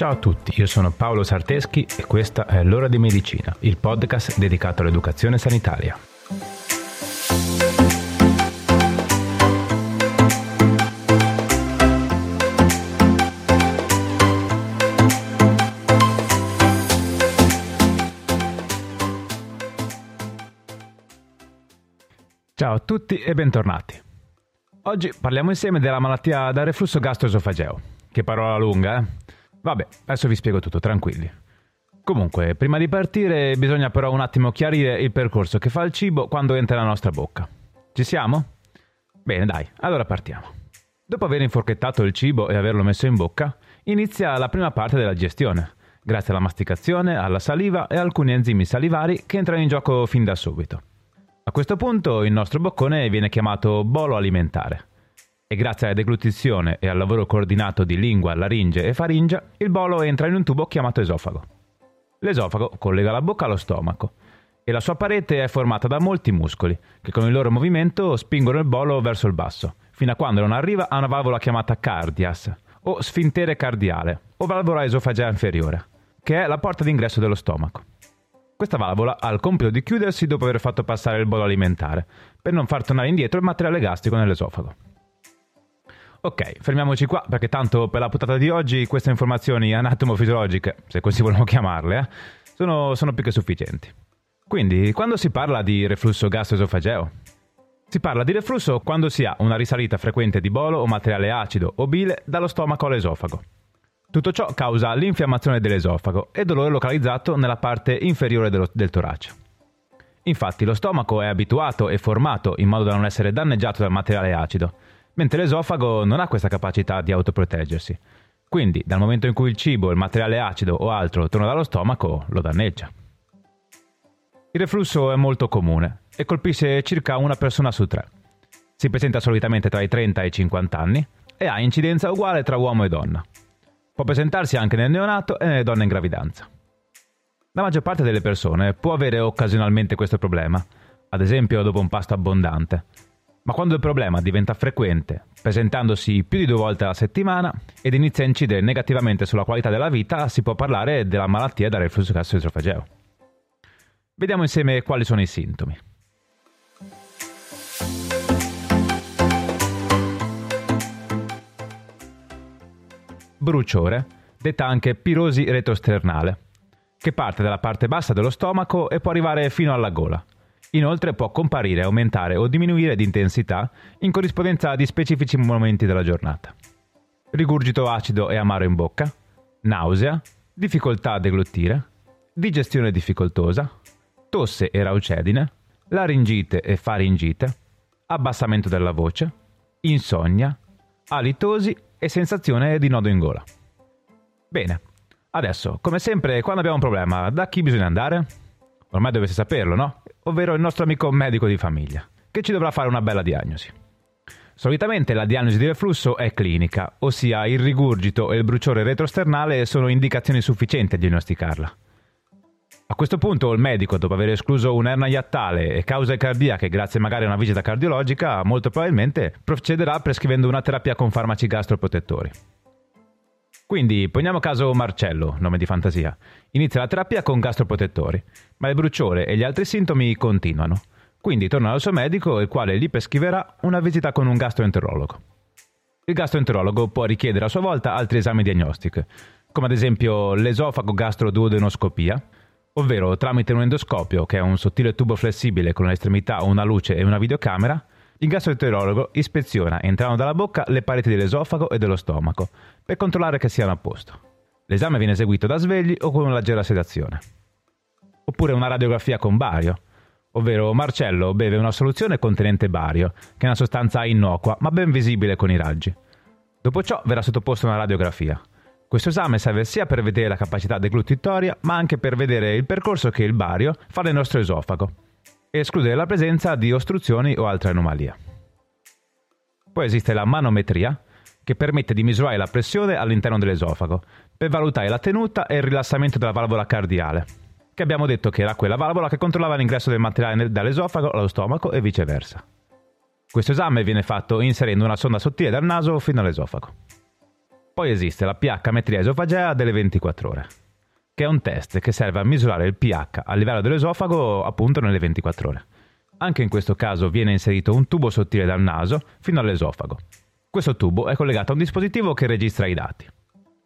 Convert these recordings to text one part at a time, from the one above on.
Ciao a tutti, io sono Paolo Sarteschi e questa è L'ora di medicina, il podcast dedicato all'educazione sanitaria. Ciao a tutti e bentornati. Oggi parliamo insieme della malattia da reflusso gastroesofageo. Che parola lunga, eh? Vabbè, adesso vi spiego tutto, tranquilli. Comunque, prima di partire bisogna però un attimo chiarire il percorso che fa il cibo quando entra nella nostra bocca. Ci siamo? Bene, dai, allora partiamo. Dopo aver inforchettato il cibo e averlo messo in bocca, inizia la prima parte della digestione, grazie alla masticazione, alla saliva e alcuni enzimi salivari che entrano in gioco fin da subito. A questo punto il nostro boccone viene chiamato bolo alimentare e grazie alla deglutizione e al lavoro coordinato di lingua, laringe e faringe, il bolo entra in un tubo chiamato esofago. L'esofago collega la bocca allo stomaco e la sua parete è formata da molti muscoli che con il loro movimento spingono il bolo verso il basso, fino a quando non arriva a una valvola chiamata cardias o sfintere cardiale o valvola esofagea inferiore, che è la porta d'ingresso dello stomaco. Questa valvola ha il compito di chiudersi dopo aver fatto passare il bolo alimentare, per non far tornare indietro il materiale gastrico nell'esofago. Ok, fermiamoci qua perché tanto per la puntata di oggi queste informazioni anatomofisiologiche, se così vogliamo chiamarle, eh, sono, sono più che sufficienti. Quindi, quando si parla di reflusso gastroesofageo? Si parla di reflusso quando si ha una risalita frequente di bolo o materiale acido o bile dallo stomaco all'esofago. Tutto ciò causa l'infiammazione dell'esofago e dolore localizzato nella parte inferiore dello, del torace. Infatti lo stomaco è abituato e formato in modo da non essere danneggiato dal materiale acido, mentre l'esofago non ha questa capacità di autoproteggersi. Quindi, dal momento in cui il cibo, il materiale acido o altro torna dallo stomaco, lo danneggia. Il reflusso è molto comune e colpisce circa una persona su tre. Si presenta solitamente tra i 30 e i 50 anni e ha incidenza uguale tra uomo e donna. Può presentarsi anche nel neonato e nelle donne in gravidanza. La maggior parte delle persone può avere occasionalmente questo problema, ad esempio dopo un pasto abbondante, ma quando il problema diventa frequente, presentandosi più di due volte alla settimana ed inizia a incidere negativamente sulla qualità della vita, si può parlare della malattia da reflusso gastroesofageo. Vediamo insieme quali sono i sintomi. Bruciore, detta anche pirosi retrosternale, che parte dalla parte bassa dello stomaco e può arrivare fino alla gola Inoltre può comparire, aumentare o diminuire di intensità in corrispondenza di specifici momenti della giornata. Rigurgito acido e amaro in bocca, nausea, difficoltà a deglutire, digestione difficoltosa, tosse e raucedine, laringite e faringite, abbassamento della voce, insonnia, alitosi e sensazione di nodo in gola. Bene, adesso, come sempre, quando abbiamo un problema, da chi bisogna andare? Ormai dovete saperlo, no? ovvero il nostro amico medico di famiglia, che ci dovrà fare una bella diagnosi. Solitamente la diagnosi di reflusso è clinica, ossia il rigurgito e il bruciore retrosternale sono indicazioni sufficienti a diagnosticarla. A questo punto il medico, dopo aver escluso un'ernia iattale e cause cardiache grazie magari a una visita cardiologica, molto probabilmente procederà prescrivendo una terapia con farmaci gastroprotettori. Quindi poniamo caso Marcello, nome di fantasia. Inizia la terapia con gastroprotettori, ma il bruciore e gli altri sintomi continuano. Quindi torna dal suo medico, il quale gli prescriverà una visita con un gastroenterologo. Il gastroenterologo può richiedere a sua volta altri esami diagnostici, come ad esempio l'esofago gastroduodenoscopia, ovvero tramite un endoscopio, che è un sottile tubo flessibile con all'estremità una luce e una videocamera, il gastroenterologo ispeziona entrando dalla bocca le pareti dell'esofago e dello stomaco per controllare che siano a posto. L'esame viene eseguito da svegli o con una leggera sedazione. Oppure una radiografia con bario, ovvero Marcello beve una soluzione contenente bario, che è una sostanza innocua ma ben visibile con i raggi. Dopo ciò verrà sottoposto a una radiografia. Questo esame serve sia per vedere la capacità deglutitoria, ma anche per vedere il percorso che il bario fa nel nostro esofago escludere la presenza di ostruzioni o altre anomalie. Poi esiste la manometria, che permette di misurare la pressione all'interno dell'esofago, per valutare la tenuta e il rilassamento della valvola cardiale, che abbiamo detto che era quella valvola che controllava l'ingresso del materiale dall'esofago allo stomaco e viceversa. Questo esame viene fatto inserendo una sonda sottile dal naso fino all'esofago. Poi esiste la pH metria esofagea delle 24 ore, che è un test che serve a misurare il pH a livello dell'esofago appunto nelle 24 ore. Anche in questo caso viene inserito un tubo sottile dal naso fino all'esofago. Questo tubo è collegato a un dispositivo che registra i dati.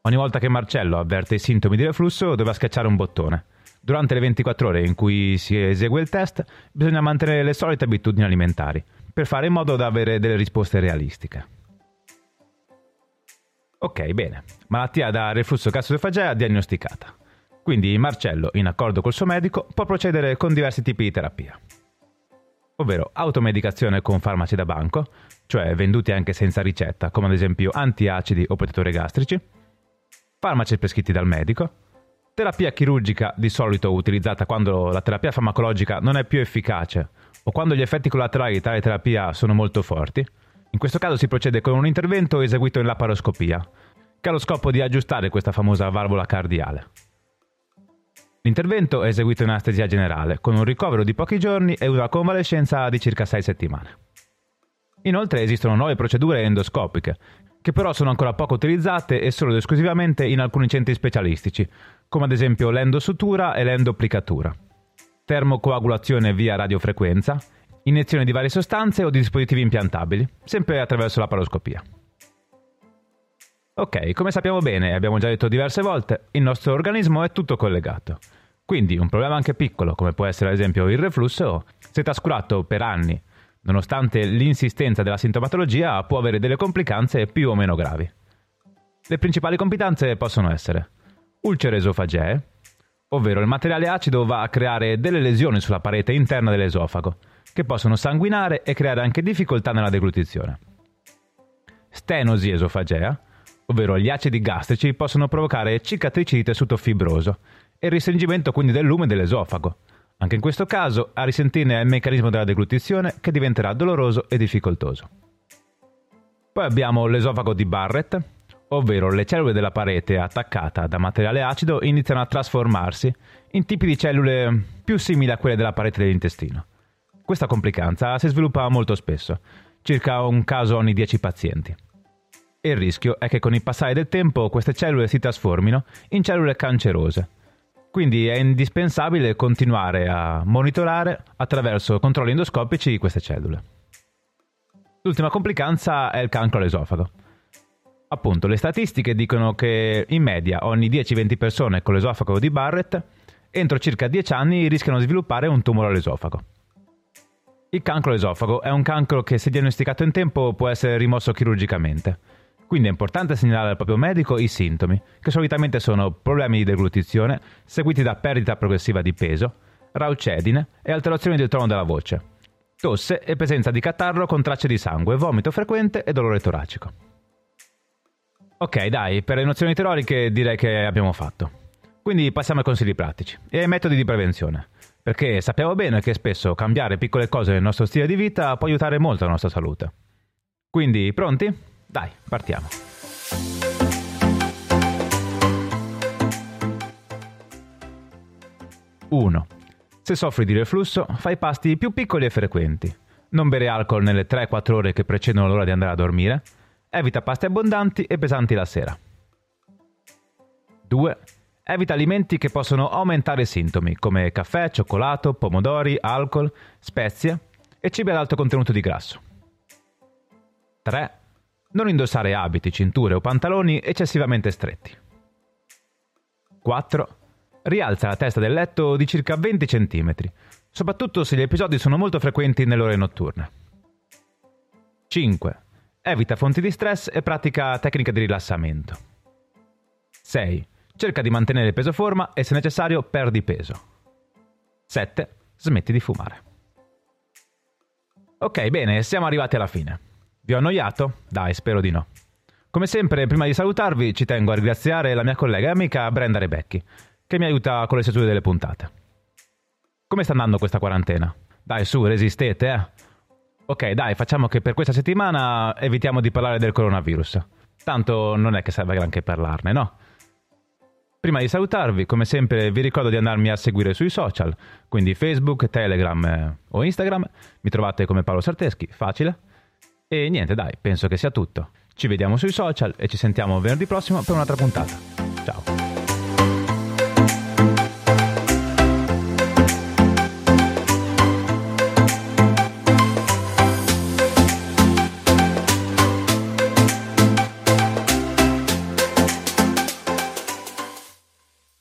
Ogni volta che Marcello avverte i sintomi di reflusso doveva schiacciare un bottone. Durante le 24 ore in cui si esegue il test bisogna mantenere le solite abitudini alimentari per fare in modo da avere delle risposte realistiche. Ok, bene. Malattia da reflusso gastroesofagea diagnosticata. Quindi Marcello, in accordo col suo medico, può procedere con diversi tipi di terapia. Ovvero automedicazione con farmaci da banco, cioè venduti anche senza ricetta, come ad esempio antiacidi o protettori gastrici, farmaci prescritti dal medico, terapia chirurgica di solito utilizzata quando la terapia farmacologica non è più efficace o quando gli effetti collaterali di tale terapia sono molto forti. In questo caso si procede con un intervento eseguito in laparoscopia, che ha lo scopo di aggiustare questa famosa valvola cardiale. L'intervento è eseguito in anestesia generale, con un ricovero di pochi giorni e una convalescenza di circa 6 settimane. Inoltre esistono nuove procedure endoscopiche, che però sono ancora poco utilizzate e solo ed esclusivamente in alcuni centri specialistici, come ad esempio l'endosutura e l'endoplicatura, termocoagulazione via radiofrequenza, iniezione di varie sostanze o di dispositivi impiantabili, sempre attraverso la paroscopia. Ok, come sappiamo bene e abbiamo già detto diverse volte, il nostro organismo è tutto collegato. Quindi un problema anche piccolo, come può essere ad esempio il reflusso, se trascurato per anni nonostante l'insistenza della sintomatologia, può avere delle complicanze più o meno gravi. Le principali complicanze possono essere ulcere esofagee, ovvero il materiale acido va a creare delle lesioni sulla parete interna dell'esofago, che possono sanguinare e creare anche difficoltà nella deglutizione. Stenosi esofagea, ovvero gli acidi gastrici possono provocare cicatrici di tessuto fibroso e il restringimento quindi del lume dell'esofago, anche in questo caso a risentirne è il meccanismo della deglutizione che diventerà doloroso e difficoltoso. Poi abbiamo l'esofago di Barrett, ovvero le cellule della parete attaccata da materiale acido iniziano a trasformarsi in tipi di cellule più simili a quelle della parete dell'intestino. Questa complicanza si sviluppa molto spesso, circa un caso ogni 10 pazienti. E il rischio è che con il passare del tempo queste cellule si trasformino in cellule cancerose, quindi è indispensabile continuare a monitorare attraverso controlli endoscopici queste cellule. L'ultima complicanza è il cancro all'esofago. Appunto, le statistiche dicono che in media ogni 10-20 persone con l'esofago di Barrett entro circa 10 anni rischiano di sviluppare un tumore all'esofago. Il cancro all'esofago è un cancro che se diagnosticato in tempo può essere rimosso chirurgicamente quindi è importante segnalare al proprio medico i sintomi, che solitamente sono problemi di deglutizione, seguiti da perdita progressiva di peso, raucedine e alterazioni del tono della voce, tosse e presenza di catarro con tracce di sangue, vomito frequente e dolore toracico. Ok, dai, per le nozioni teoriche direi che abbiamo fatto. Quindi passiamo ai consigli pratici e ai metodi di prevenzione, perché sappiamo bene che spesso cambiare piccole cose nel nostro stile di vita può aiutare molto la nostra salute. Quindi, pronti? Dai, partiamo. Uno. Se soffri di reflusso, fai pasti più piccoli e frequenti. Non bere alcol nelle 3-4 ore che precedono l'ora di andare a dormire. Evita pasti abbondanti e pesanti la sera. 2. Evita alimenti che possono aumentare i sintomi, come caffè, cioccolato, pomodori, alcol, spezie e cibi ad alto contenuto di grasso. 3. Non indossare abiti, cinture o pantaloni eccessivamente stretti. 4. Rialza la testa del letto di circa 20 cm, soprattutto se gli episodi sono molto frequenti nelle ore notturne. 5. Evita fonti di stress e pratica tecniche di rilassamento. 6. Cerca di mantenere il peso forma e se necessario perdi peso. 7. Smetti di fumare. Ok, bene, siamo arrivati alla fine. Vi ho annoiato? Dai, spero di no. Come sempre, prima di salutarvi, ci tengo a ringraziare la mia collega e amica Brenda Rebecchi, che mi aiuta con le stesure delle puntate. Come sta andando questa quarantena? Dai, su, resistete, eh? Ok, dai, facciamo che per questa settimana evitiamo di parlare del coronavirus. Tanto non è che serve granché parlarne, no? Prima di salutarvi, come sempre, vi ricordo di andarmi a seguire sui social, quindi Facebook, Telegram eh, o Instagram. Mi trovate come Paolo Sarteschi, facile. E niente, dai, penso che sia tutto. Ci vediamo sui social e ci sentiamo venerdì prossimo per un'altra puntata.